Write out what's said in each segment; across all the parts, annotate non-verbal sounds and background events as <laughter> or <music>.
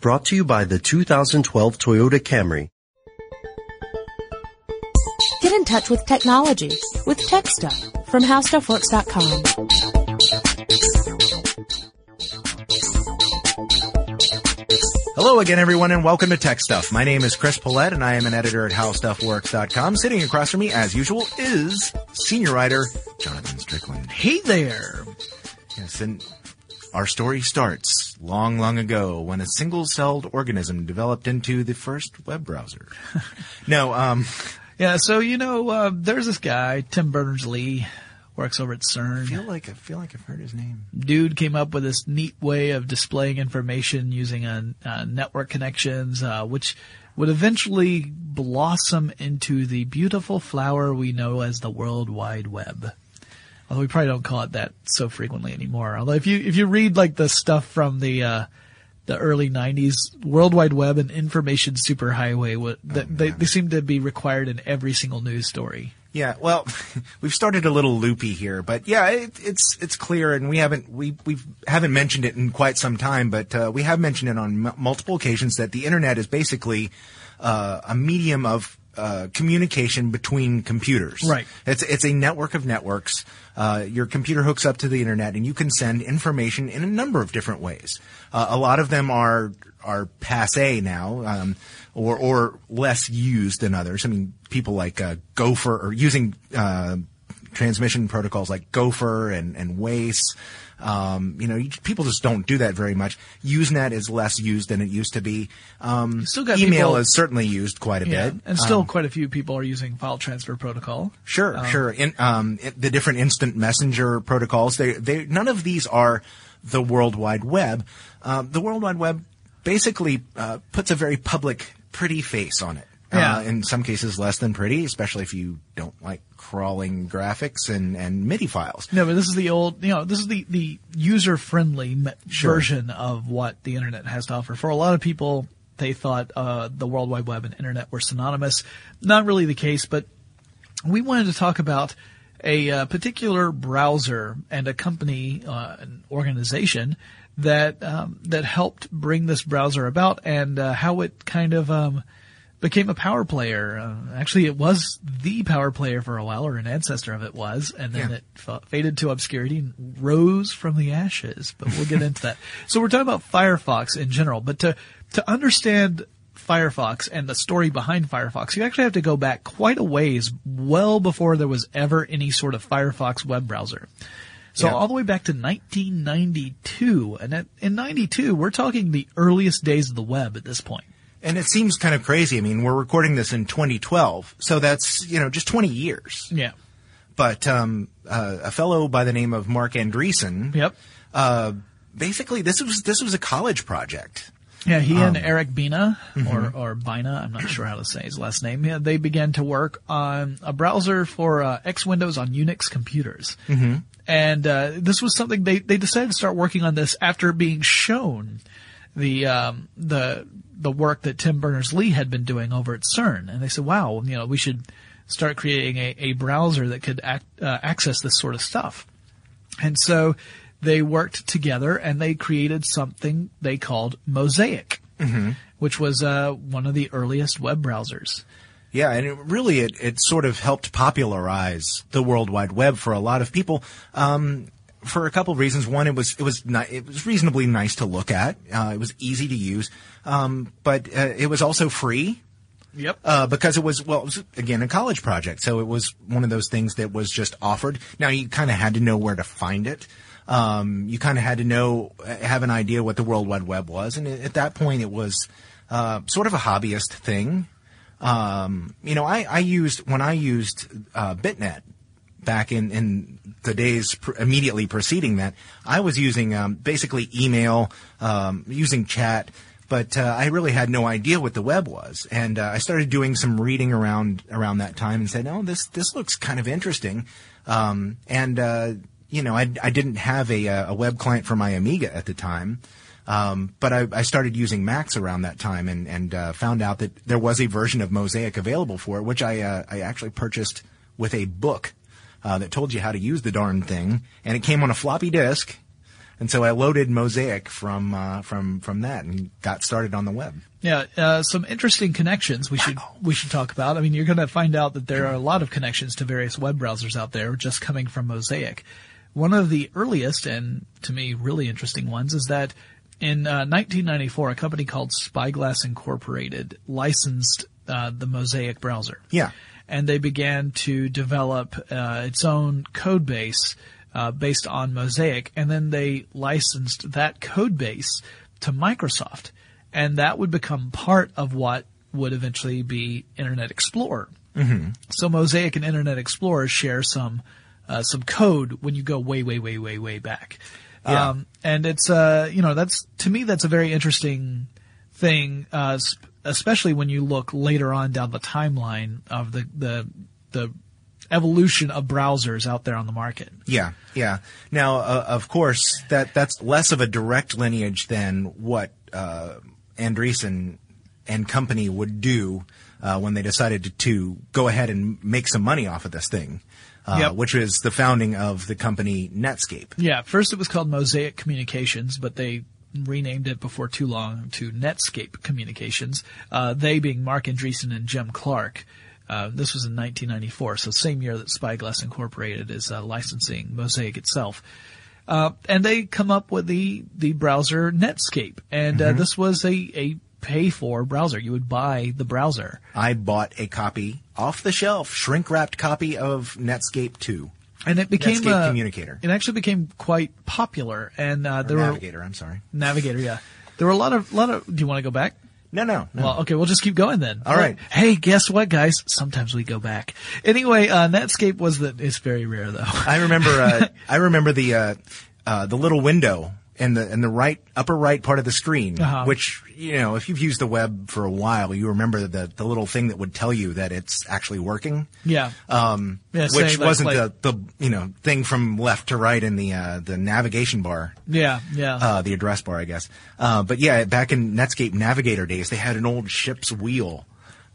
Brought to you by the 2012 Toyota Camry. Get in touch with technology with Tech Stuff from HowStuffWorks.com. Hello again, everyone, and welcome to Tech Stuff. My name is Chris Pollette, and I am an editor at HowStuffWorks.com. Sitting across from me, as usual, is senior writer Jonathan Strickland. Hey there. Yes, and our story starts long, long ago when a single-celled organism developed into the first web browser. <laughs> no, um, Yeah, so you know, uh, there's this guy, Tim Berners-Lee, works over at I CERN. feel like I feel like I've heard his name. Dude came up with this neat way of displaying information using a, uh network connections, uh, which would eventually blossom into the beautiful flower we know as the World Wide Web. Although we probably don't call it that so frequently anymore. Although if you if you read like the stuff from the uh, the early '90s, World Wide Web and information superhighway, what Oh, they, they seem to be required in every single news story. Yeah, well, <laughs> we've started a little loopy here, but yeah, it, it's it's clear, and we haven't we we haven't mentioned it in quite some time, but uh, we have mentioned it on m- multiple occasions that the internet is basically uh, a medium of uh, communication between computers. Right. It's it's a network of networks. Uh, your computer hooks up to the internet, and you can send information in a number of different ways. Uh, a lot of them are are passe now, um, or or less used than others. I mean, people like uh, Gopher or using uh, transmission protocols like Gopher and and WAIS. Um, you know, you, people just don't do that very much. Usenet is less used than it used to be. Um, Still got email people- is certainly used quite a Yeah, bit, and still Um, quite a few people are using file transfer protocol. Sure, sure. In, um, it, the different instant messenger protocols, they, they, none of these are the World Wide Web. Um, the World Wide Web basically uh, puts a very public, pretty face on it. Yeah. Uh, in some cases, less than pretty, especially if you don't like crawling graphics and, and MIDI files. No, but this is the old, you know, this is the, the user friendly Sure. version of what the internet has to offer. For a lot of people, they thought uh, the World Wide Web and internet were synonymous. Not really the case, but we wanted to talk about a uh, particular browser and a company, uh, an organization that um, that helped bring this browser about and uh, how it kind of um, became a power player. Uh, actually, it was the power player for a while, or an ancestor of it was, and then Yeah. it fa- faded to obscurity and rose from the ashes. But we'll get into that. <laughs> So we're talking about Firefox in general, but to to understand Firefox and the story behind Firefox, you actually have to go back quite a ways, well before there was ever any sort of Firefox web browser. So Yeah. all the way back to 1992, and at, in 92, we're talking the earliest days of the web at this point. And it seems kind of crazy. I mean, we're recording this in 2012, so that's, you know, just 20 years. Yeah. But um, uh, a fellow by the name of Marc Andreessen Yep. uh, basically this was this was a college project. Yeah, he Um, and Eric Bina, mm-hmm. or, or Bina, I'm not sure how to say his last name, yeah, they began to work on a browser for uh, X Windows on Unix computers. Mm-hmm. And uh, this was something they, they decided to start working on this after being shown the um, the the work that Tim Berners-Lee had been doing over at CERN, and they said, "Wow, you know, we should start creating a, a browser that could ac uh, access this sort of stuff." And so they worked together and they created something they called Mosaic, which was uh, one of the earliest web browsers. Yeah, and it really it, it sort of helped popularize the World Wide Web for a lot of people. Um, for a couple of reasons. One, it was it was ni- it was reasonably nice to look at. Uh, it was easy to use, um, but uh, it was also free. Yep. Uh, because it was, well, it was, again, a college project. So it was one of those things that was just offered. Now you kind of had to know where to find it. Um, you kind of had to know, have an idea what the World Wide Web was. And at that point it was, uh, sort of a hobbyist thing. Um, you know, I, I used, when I used, uh, BitNet back in, in the days pr- immediately preceding that, I was using, um, basically email, um, using chat, but uh, I really had no idea what the web was, and uh, I started doing some reading around around that time and said, "Oh, this this looks kind of interesting," um, and uh, you know, I, I didn't have a, a web client for my Amiga at the time. Um, but I, I started using Macs around that time and, and uh, found out that there was a version of Mosaic available for it, which I uh, I actually purchased with a book uh, that told you how to use the darn thing, and it came on a floppy disk. And so I loaded Mosaic from uh, from from that and got started on the web. Yeah, uh, some interesting connections we should we should talk about. I mean, you're going to find out that there are a lot of connections to various web browsers out there just coming from Mosaic. One of the earliest and to me really interesting ones is that in uh, 1994, a company called Spyglass Incorporated licensed uh, the Mosaic browser. Yeah. And they began to develop uh, its own code base uh, based on Mosaic, and then they licensed that code base to Microsoft, and that would become part of what would eventually be Internet Explorer. Mm-hmm. So Mosaic and Internet Explorer share some uh, some code when you go way, way, way, way, way back. Yeah. Um, and it's uh, you know that's to me that's a very interesting thing, uh, sp- especially when you look later on down the timeline of the the the evolution of browsers out there on the market. Yeah, yeah. Now, uh, of course, that that's less of a direct lineage than what uh, Andreessen and company would do uh, when they decided to, to go ahead and make some money off of this thing, uh, Yep. which was the founding of the company Netscape. Yeah, first it was called Mosaic Communications, but they renamed it before too long to Netscape Communications. Uh, they being Marc Andreessen and Jim Clark. Uh, this was in 1994, so same year that Spyglass Incorporated is uh, licensing Mosaic itself. Uh, and they come up with the the browser Netscape, and uh, this was a a pay for browser. You would buy the browser. I bought a copy off the shelf, shrink wrapped copy of Netscape 2. And it became Netscape uh, Communicator. It actually became quite popular, and uh, there were Navigator, I'm sorry. Navigator. Yeah, there were a lot of lot of. Do you want to go back? No, no, no. Well, okay, we'll just keep going then. All right. Hey, guess what, guys? Sometimes we go back. Anyway, uh, Netscape was the. It's very rare though. I remember. Uh, <laughs> I remember the uh, uh, the little window in the in the right upper right part of the screen, Uh-huh. which you know, if you've used the web for a while, you remember the the little thing that would tell you that it's actually working. yeah. Um, Yeah, which like- wasn't like- the the you know thing from left to right in the uh, the navigation bar. yeah. Yeah. Uh, the address bar, I guess. Uh, but yeah, back in Netscape Navigator days, they had an old ship's wheel.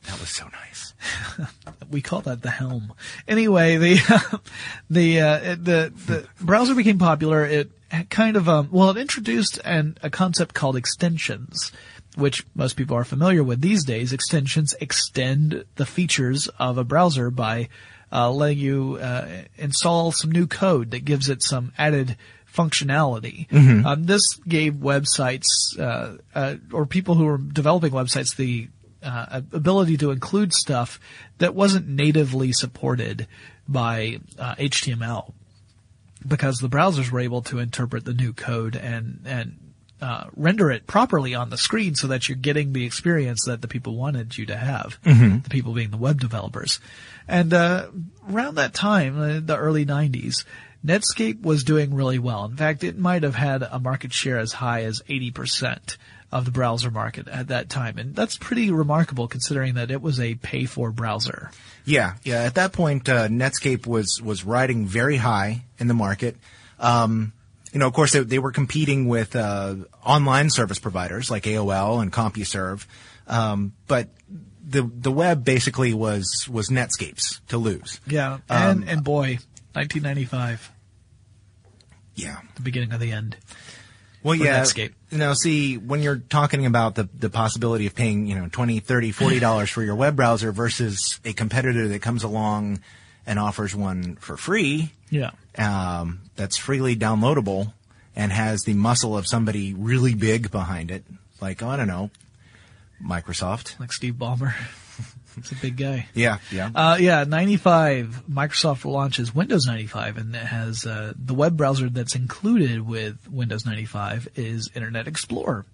That was so nice. <laughs> we call that the helm. Anyway, the <laughs> the uh, the the browser became popular. It kind of um, well, it introduced an a concept called extensions, which most people are familiar with these days. Extensions extend the features of a browser by uh, letting you uh, install some new code that gives it some added functionality. Um, this gave websites uh, uh, or people who were developing websites the uh, ability to include stuff that wasn't natively supported by uh, HTML because the browsers were able to interpret the new code and and uh, render it properly on the screen so that you're getting the experience that the people wanted you to have. The people being the web developers, and uh, around that time, uh, the early '90s, Netscape was doing really well. In fact, it might have had a market share as high as 80 percent of the browser market at that time, and that's pretty remarkable considering that it was a pay-for browser. Yeah, yeah. At that point, uh, Netscape was was riding very high in the market. Um, you know, of course, they, they were competing with uh, online service providers like AOL and CompuServe, um, but the the web basically was was Netscape's to lose. Yeah, and and boy, 1995, Yeah. the beginning of the end. Well, yeah. Netscape. Know, see, when you're talking about the, the possibility of paying, you know, 20, 30, 40 dollars for your web browser versus a competitor that comes along and offers one for free, Yeah. um, that's freely downloadable and has the muscle of somebody really big behind it, like, I don't know, Microsoft. like Steve Ballmer. It's a big guy. Yeah, yeah. Uh, yeah, 95, Microsoft launches Windows 95 and it has, uh, the web browser that's included with Windows 95 is Internet Explorer.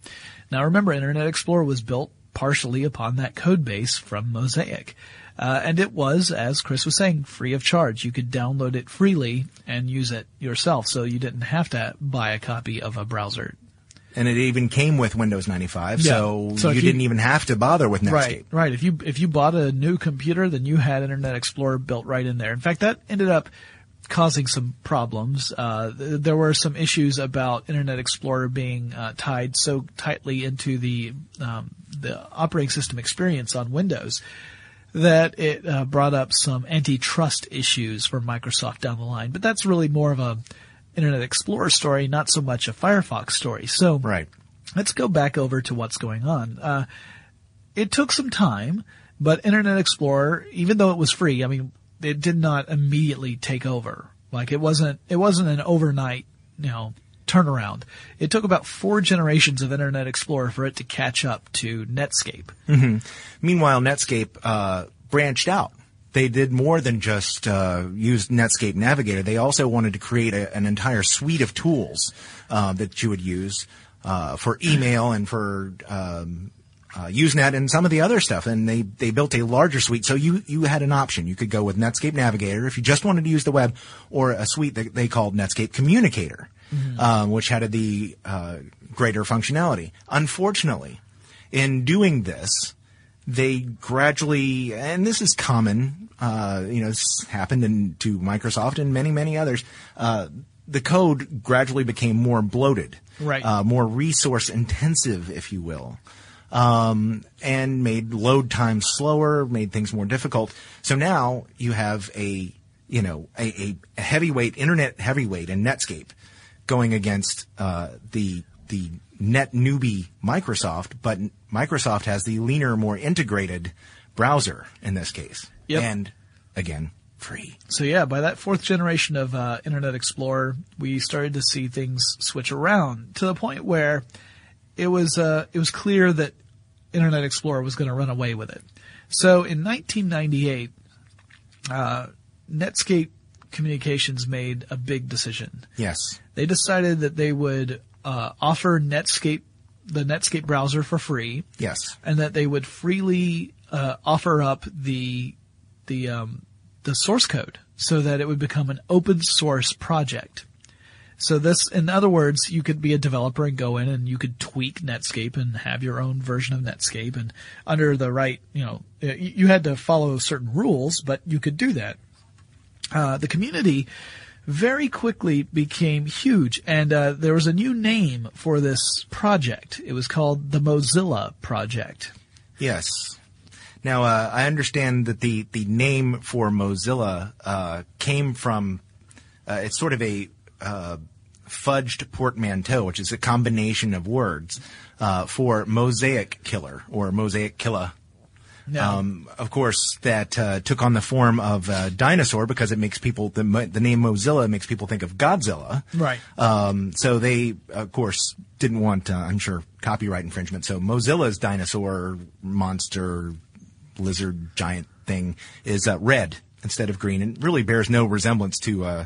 Now remember, Internet Explorer was built partially upon that code base from Mosaic. Uh, and it was, as Chris was saying, free of charge. You could download it freely and use it yourself, so you didn't have to buy a copy of a browser and it even came with Windows 95, Yeah. so, So you you- didn't even have to bother with Netscape. Right, right. If you if you bought a new computer, then you had Internet Explorer built right in there. In fact, that ended up causing some problems. Uh, th- there were some issues about Internet Explorer being uh, tied so tightly into the um, the operating system experience on Windows that it uh, brought up some antitrust issues for Microsoft down the line. But that's really more of a Internet Explorer story, not so much a Firefox story. So Right. let's go back over to what's going on. Uh, it took some time, but Internet Explorer, even though it was free, I mean, it did not immediately take over. Like it wasn't, it wasn't an overnight, you know, turnaround. It took about four generations of Internet Explorer for it to catch up to Netscape. Meanwhile, Netscape uh, branched out. They did more than just uh, use Netscape Navigator. They also wanted to create a, an entire suite of tools uh, that you would use uh, for email and for um, uh, Usenet and some of the other stuff. And they, they built a larger suite. So you, you had an option. You could go with Netscape Navigator if you just wanted to use the web or a suite that they called Netscape Communicator, um, which had the uh, greater functionality. Unfortunately, in doing this, they gradually, and this is common, uh, you know, this happened in, to Microsoft and many, many others. Uh, the code gradually became more bloated, Right. Uh, more resource intensive, if you will, um, and made load times slower, made things more difficult. So now you have a, you know, a, a heavyweight, internet heavyweight in Netscape going against uh, the the net newbie Microsoft, but Microsoft has the leaner, more integrated browser in this case, Yep. and again, free. So yeah, by that fourth generation of uh, Internet Explorer, we started to see things switch around to the point where it was uh, it was clear that Internet Explorer was going to run away with it. So in 1998, uh, Netscape Communications made a big decision. Yes, They decided that they would uh, offer Netscape the Netscape browser for free, yes, and that they would freely uh, offer up the the um, the source code so that it would become an open source project. So this, in other words, you could be a developer and go in and you could tweak Netscape and have your own version of Netscape and under the right, you know, you had to follow certain rules, but you could do that. Uh, the community very quickly became huge, and uh, there was a new name for this project. It was called the Mozilla Project. yes. Now uh, I understand that the the name for Mozilla uh, came from uh, it's sort of a uh, fudged portmanteau, which is a combination of words uh, for mosaic killer or mosaic killer. Now, Um, of course, that uh, took on the form of dinosaur because it makes people the the name Mozilla makes people think of Godzilla. Right. Um, so they, of course, didn't want, uh, I'm sure, copyright infringement. So Mozilla's dinosaur monster lizard giant thing is uh, red instead of green, and really bears no resemblance to uh,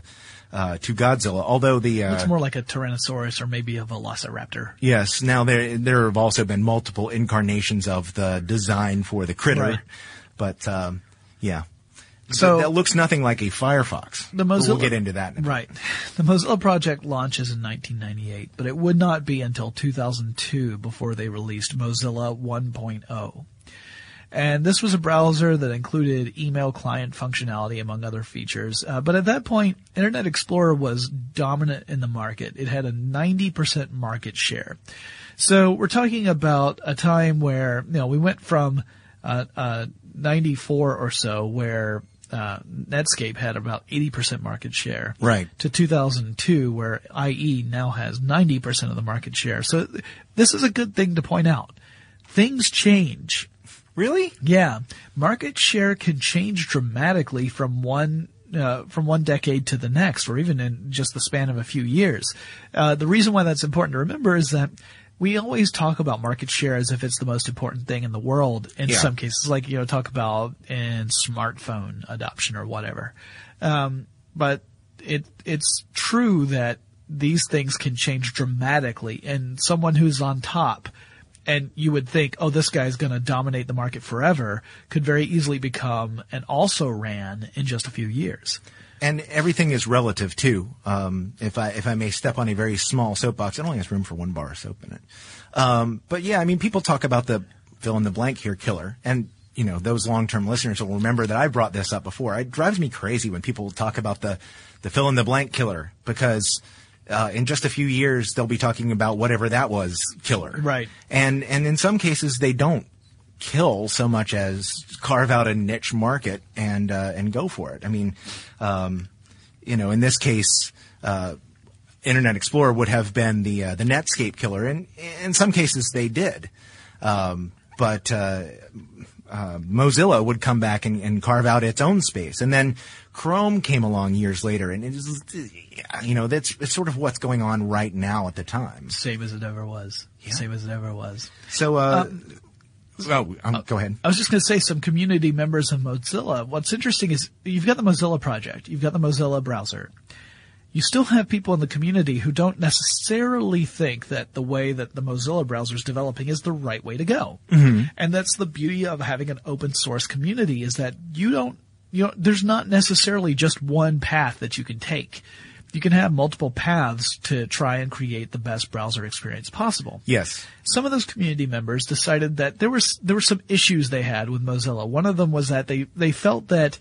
uh, to Godzilla. Although the uh, looks more like a Tyrannosaurus or maybe a Velociraptor. Yes. Now there there have also been multiple incarnations of the design for the critter, Right. but um, yeah. So- that looks nothing like a Firefox. The Mozilla, we'll get into that. in. Right. The Mozilla project launches in 1998, but it would not be until 2002 before they released Mozilla 1.0. And this was a browser that included email client functionality among other features. Uh, but at that point, Internet Explorer was dominant in the market. It had a 90% market share. So we're talking about a time where, you know, we went from, uh, uh, 94 or so where, uh, Netscape had about 80% market share. Right. To 2002 where IE now has 90% of the market share. So th- this is a good thing to point out. Things change. Really? Yeah, market share can change dramatically from one uh, from one decade to the next, or even in just the span of a few years. Uh, the reason why that's important to remember is that we always talk about market share as if it's the most important thing in the world. In Yeah. some cases, like you know, talk about in smartphone adoption or whatever. Um, but it it's true that these things can change dramatically, and someone who's on top and you would think, oh, this guy's going to dominate the market forever, could very easily become an also ran in just a few years. And everything is relative too. Um, if I if I may step on a very small soapbox, it only has room for one bar of soap in it. Um, but yeah, I mean, people talk about the fill in the blank here killer, and you know those long term listeners will remember that I brought this up before. It drives me crazy when people talk about the the fill in the blank killer because. Uh, in just a few years, they'll be talking about whatever that was killer, Right. And and in some cases, they don't kill so much as carve out a niche market and uh, and go for it. I mean, um, you know, in this case, uh, Internet Explorer would have been the uh, the Netscape killer, and in some cases they did. Um, but uh, uh, Mozilla would come back and, and, carve out its own space, and then Chrome came along years later, and it's you know that's it's sort of what's going on right now at the time. Same as it ever was. Yeah. Same as it ever was. So. Uh, um, Oh, um, go ahead. I was just going to say some community members of Mozilla. What's interesting is you've got the Mozilla project, you've got the Mozilla browser, you still have people in the community who don't necessarily think that the way that the Mozilla browser is developing is the right way to go. Mm-hmm. And that's the beauty of having an open source community is that you don't, you know, there's not necessarily just one path that you can take. You can have multiple paths to try and create the best browser experience possible. Yes. Some of those community members decided that there was, there were some issues they had with Mozilla. One of them was that they, they felt that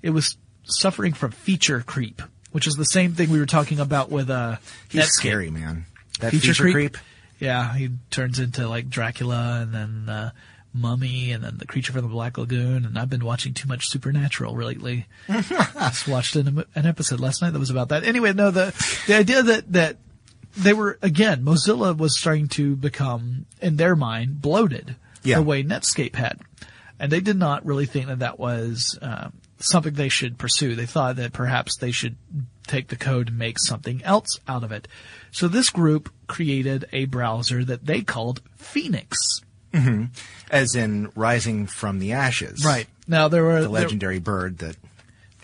it was suffering from feature creep which is the same thing we were talking about with uh He's Netscape. scary, man. That feature, feature creep. creep. Yeah, he turns into like Dracula and then uh Mummy and then the creature from the Black Lagoon and I've been watching too much Supernatural lately. <laughs> Just watched an, an episode last night that was about that. Anyway, no, the the idea that that they were again Mozilla was starting to become in their mind bloated yeah. the way Netscape had, and they did not really think that that was um, something they should pursue. They thought that perhaps they should take the code and make something else out of it. So this group created a browser that they called Phoenix. Mm-hmm. As in rising from the ashes. Right. Now there were the legendary there, bird that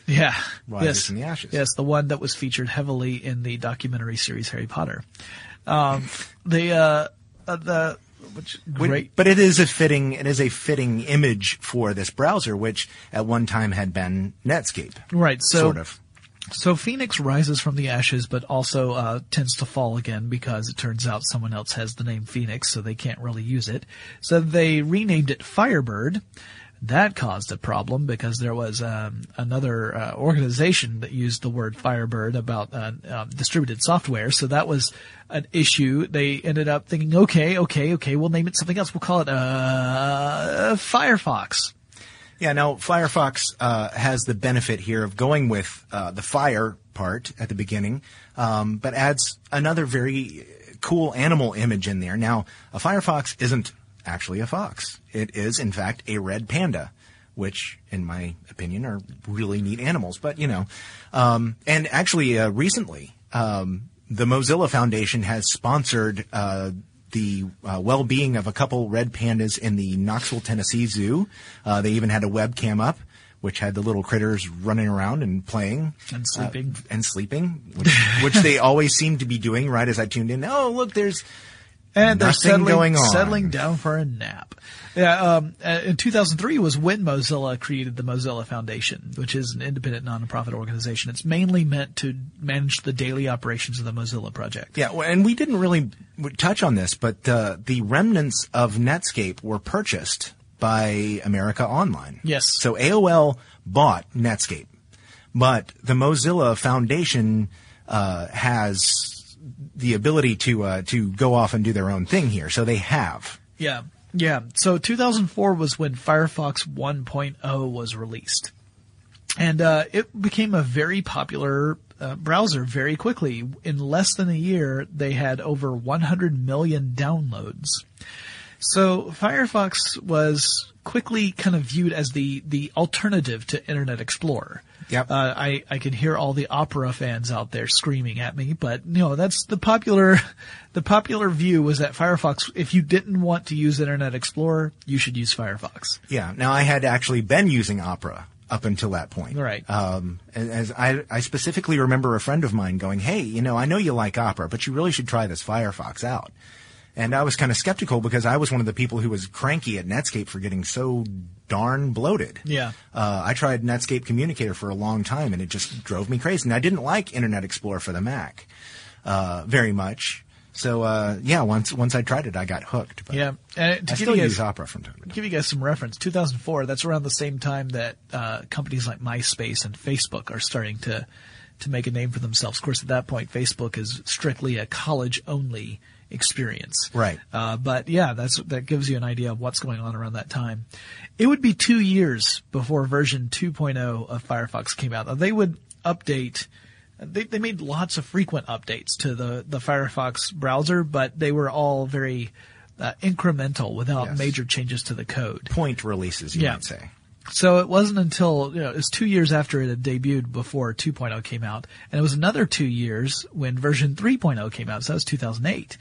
yeah, rises yes, from the ashes. Yes, the one that was featured heavily in the documentary series Harry Potter. Um, the uh, uh, the which great. But it is a fitting, it is a fitting image for this browser, which at one time had been Netscape. Right. So, sort of. So Phoenix rises from the ashes, but also uh, tends to fall again because it turns out someone else has the name Phoenix, so they can't really use it. So they renamed it Firebird, that caused a problem because there was um, another uh, organization that used the word Firebird about uh, um, distributed software. So that was an issue. They ended up thinking, okay, okay, okay, we'll name it something else. We'll call it uh, Firefox. Yeah, now Firefox uh, has the benefit here of going with uh, the fire part at the beginning, um, but adds another very cool animal image in there. Now, a Firefox isn't actually a fox. It is, in fact, a red panda, which, in my opinion, are really neat animals. But, you know, um, and actually, uh, recently, um, the Mozilla Foundation has sponsored uh, the uh, well-being of a couple red pandas in the Knoxville, Tennessee Zoo. Uh, they even had a webcam up, which had the little critters running around and playing and sleeping uh, and sleeping, which, which they always seem to be doing. Right as I tuned in, oh look, there's and they're settling, going on. settling down for a nap. Yeah, um, uh, in 2003 was when Mozilla created the Mozilla Foundation, which is an independent nonprofit organization. It's mainly meant to manage the daily operations of the Mozilla project. Yeah, and we didn't really touch on this, but uh, the remnants of Netscape were purchased by America Online. Yes. So AOL bought Netscape, but the Mozilla Foundation uh, has the ability to uh, to go off and do their own thing here. So they have. Yeah, yeah. So 2004 was when Firefox 1.0 was released, and uh, it became a very popular uh, browser very quickly. In less than a year, they had over 100 million downloads. So Firefox was quickly kind of viewed as the the alternative to Internet Explorer. Yep. Uh, I, I can hear all the opera fans out there screaming at me, but you know, that's the popular, <laughs> the popular view was that Firefox, if you didn't want to use Internet Explorer, you should use Firefox. Yeah. Now I had actually been using Opera up until that point. Right. Um, as I, I specifically remember a friend of mine going, Hey, you know, I know you like Opera, but you really should try this Firefox out. And I was kind of skeptical because I was one of the people who was cranky at Netscape for getting so darn bloated. Yeah. Uh, I tried Netscape Communicator for a long time and it just drove me crazy. And I didn't like Internet Explorer for the Mac, uh, very much. So, uh, yeah, once, once I tried it, I got hooked. But yeah. And to I still guys, use Opera from time to time. Give you guys some reference. 2004, that's around the same time that, uh, companies like MySpace and Facebook are starting to, to make a name for themselves. Of course, at that point, Facebook is strictly a college only experience. Right. Uh, but yeah, that's that gives you an idea of what's going on around that time. It would be two years before version 2.0 of Firefox came out. They would update they, they made lots of frequent updates to the, the Firefox browser, but they were all very uh, incremental without Yes. major changes to the code. Point releases, you Yeah. might say. So it wasn't until, you know, it was two years after it had debuted before 2.0 came out. And it was another two years when version 3.0 came out. So that was 2008.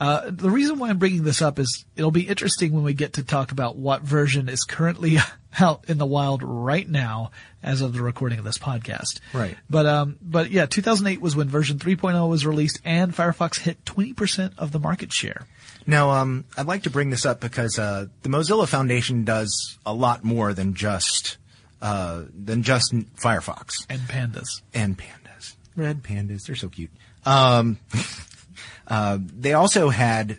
Uh, the reason why I'm bringing this up is it'll be interesting when we get to talk about what version is currently <laughs> out in the wild right now as of the recording of this podcast. Right. But, um, but yeah, 2008 was when version 3.0 was released and Firefox hit 20% of the market share. Now, um, I'd like to bring this up because uh, the Mozilla Foundation does a lot more than just uh, than just Firefox And pandas. and pandas. Red pandas, they're so cute. Um, <laughs> uh, they also had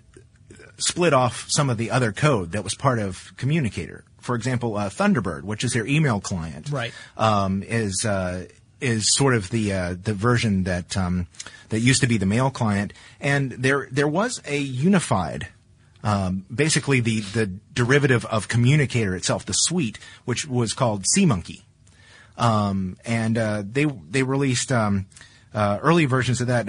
split off some of the other code that was part of Communicator. For example, uh, Thunderbird, which is their email client, Right. um, is uh, is sort of the uh, the version that um, that used to be the mail client, and there there was a unified. Um, basically, the, the derivative of Communicator itself, the suite, which was called SeaMonkey um, and uh, they they released um, uh, early versions of that.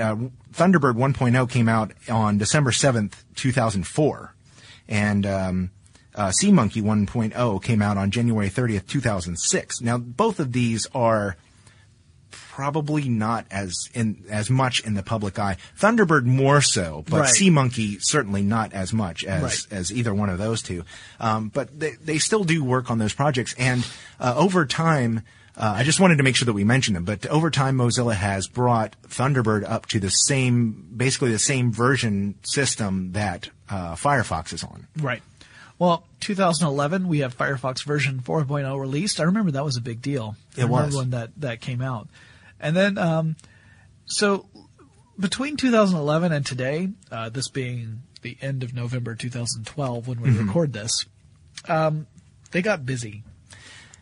Thunderbird 1.0 came out on December 7th, 2004, and um, uh, SeaMonkey 1.0 came out on January 30th, 2006. Now, both of these are probably not as in as much in the public eye. Thunderbird more so, but Right. SeaMonkey certainly not as much as Right. as either one of those two. Um, but they they still do work on those projects, and uh, over time. Uh, I just wanted to make sure that we mentioned them, but over time, Mozilla has brought Thunderbird up to the same, basically the same version system that uh, Firefox is on. Right. Well, 2011, we have Firefox version 4.0 released. I remember that was a big deal. It I remember was. when that, that came out. And then, um, so between 2011 and today, uh, this being the end of November 2012 when we Mm-hmm. record this, um, they got busy.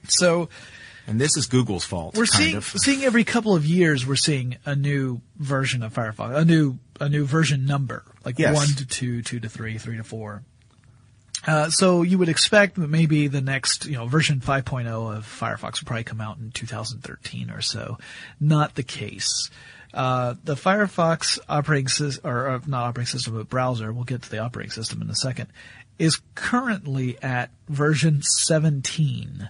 So And this is Google's fault. we're kind seeing of. <laughs> seeing every couple of years we're seeing a new version of Firefox, a new a new version number, like Yes. one to two, two to three, three to four. Uh, so you would expect that maybe the next, you know, version 5.0 of Firefox would probably come out in 2013 or so. Not the case. Uh, the Firefox operating system, or uh, not operating system, but browser, we'll get to the operating system in a second, is currently at version 17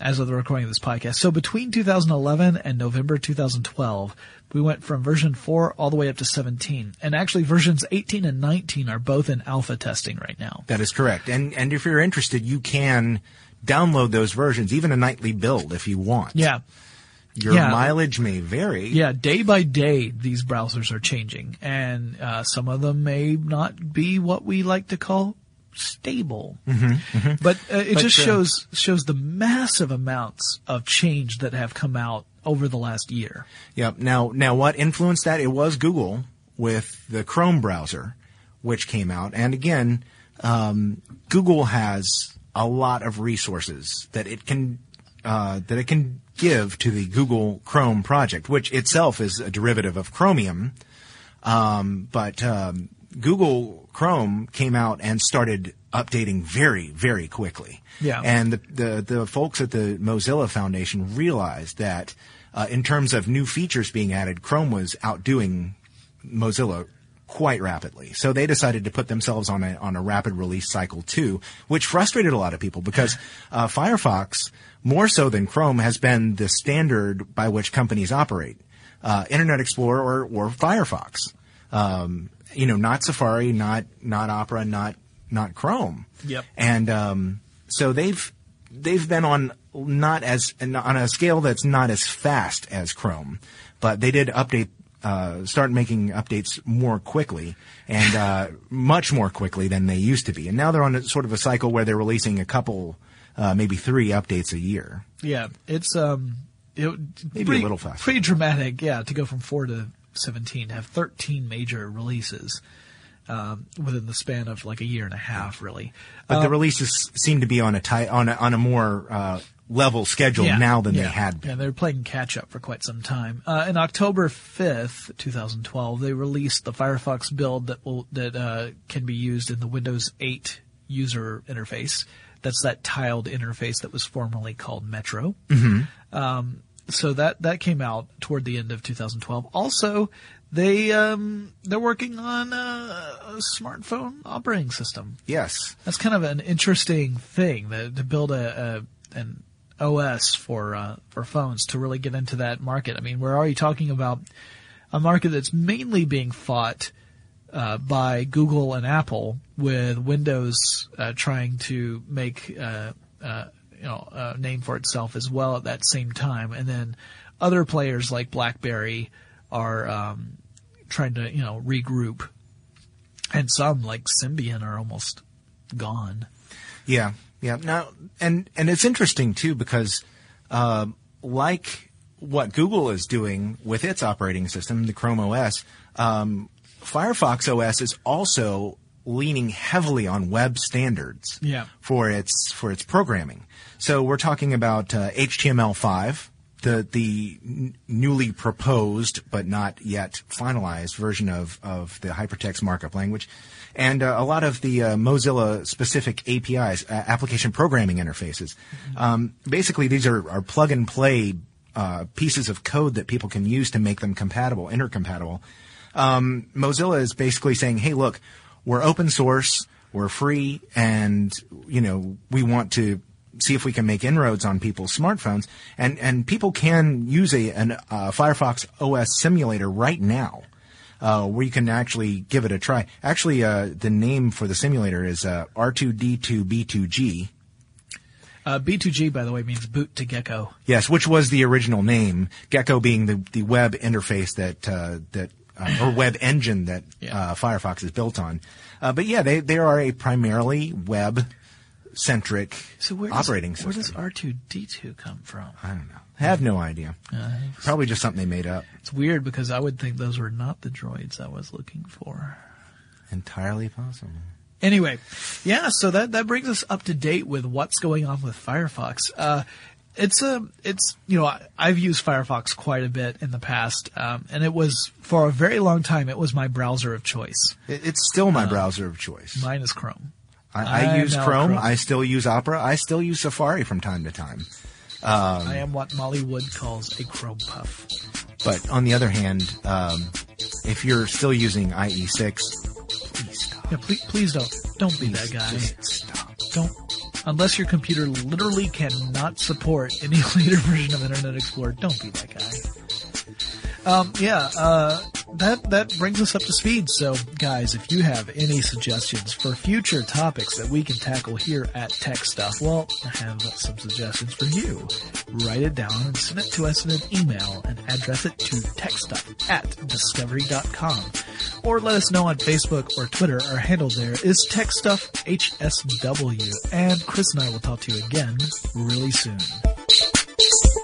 as of the recording of this podcast. So between 2011 and November 2012, we went from version 4 all the way up to 17. And actually versions 18 and 19 are both in alpha testing right now. That is correct. And and if you're interested, you can download those versions, even a nightly build if you want. Yeah. Your Yeah. mileage may vary. Yeah, day by day, these browsers are changing, and uh, some of them may not be what we like to call stable. But uh, it But, just uh, shows shows the massive amounts of change that have come out over the last year. Yep. Now, now what influenced that? It was Google with the Chrome browser, which came out. And again, um, Google has a lot of resources that it can uh, that it can give to the Google Chrome project, which itself is a derivative of Chromium. Um, but um, Google Chrome came out and started updating very, very quickly. Yeah. And the, the, the folks at the Mozilla Foundation realized that uh, in terms of new features being added, Chrome was outdoing Mozilla quite rapidly. So they decided to put themselves on a on a rapid release cycle too, which frustrated a lot of people because <laughs> uh, Firefox, more so than Chrome, has been the standard by which companies operate. Uh, Internet Explorer or, or Firefox. Um, you know, not Safari, not not Opera, not not Chrome. Yep. And um, so they've they've been on not as on a scale that's not as fast as Chrome, but they did update. Uh, start making updates more quickly and uh, <laughs> much more quickly than they used to be, and now they're on a, sort of a cycle where they're releasing a couple, uh, maybe three updates a year. Yeah, it's um, it, Maybe a pretty, little faster. Pretty dramatic, yeah, to go from four to seventeen, have thirteen major releases um, within the span of like a year and a half, really. But Um, the releases seem to be on a tight on a, on a more uh, level schedule Yeah, now than yeah. they had been. Yeah, they're playing catch up for quite some time. Uh, in October 5th, 2012, they released the Firefox build that will, that, uh, can be used in the Windows 8 user interface. That's that tiled interface that was formerly called Metro. Hmm. Um, so that that came out toward the end of 2012. Also, they um, they're working on a, a smartphone operating system. Yes. That's kind of an interesting thing that, to build a, a an OS for uh, for phones to really get into that market. I mean, we're already talking about a market that's mainly being fought uh, by Google and Apple, with Windows uh, trying to make uh, uh, you know a name for itself as well at that same time, and then other players like BlackBerry are um, trying to you know regroup, and some like Symbian are almost gone. Yeah, yeah. Now, and and it's interesting too because, uh, like what Google is doing with its operating system, the Chrome OS, um, Firefox OS is also leaning heavily on web standards Yeah. for its for its programming. So we're talking about uh, HTML5, the the n- newly proposed but not yet finalized version of of the hypertext markup language, and uh, a lot of the uh, Mozilla specific APIs, uh, application programming interfaces. Um, basically, these are, are plug and play uh, pieces of code that people can use to make them compatible, intercompatible. Um, Mozilla is basically saying, "Hey, look, we're open source, we're free, and you know we want to see if we can make inroads on people's smartphones, and and people can use a an uh, Firefox OS simulator right now." Uh, where you can actually give it a try. Actually, uh, the name for the simulator is uh, R2D2B2G. Uh, B2G, by the way, means boot to gecko. Yes, which was the original name. Gecko being the, the web interface that uh, that uh, or web engine that Yeah. uh, Firefox is built on. Uh, but yeah, they they are a primarily web centric So does, operating system. where does R2D2 come from? I don't know. I have no idea. Probably just something they made up. It's weird because I would think those were not the droids I was looking for. Entirely possible. Anyway, yeah, so that, that brings us up to date with what's going on with Firefox. Uh, it's a, it's, you know, I, I've used Firefox quite a bit in the past, um, and it was, for a very long time, it was my browser of choice. It, it's still my browser of choice. Mine is Chrome. I, I I'm use Chrome. Chrome. I still use Opera. I still use Safari from time to time. I am what Molly Wood calls a Chrome puff. But on the other hand, um, if you're still using IE6, please stop. Yeah, please, please don't, don't be that guy. Just stop. Don't, unless your computer literally cannot support any <laughs> later version of Internet Explorer, don't be that guy. Um, yeah, uh, that, that brings us up to speed. So guys, if you have any suggestions for future topics that we can tackle here at Tech Stuff, well, I have some suggestions for you. Write it down and send it to us in an email and address it to techstuff at discovery.com. Or let us know on Facebook or Twitter. Our handle there is TechStuffHSW. And Chris and I will talk to you again really soon.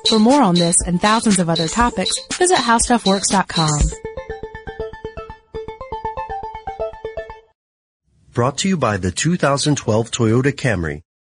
For more on this and thousands of other topics, visit howstuffworks.com. Brought to you by the 2012 Toyota Camry.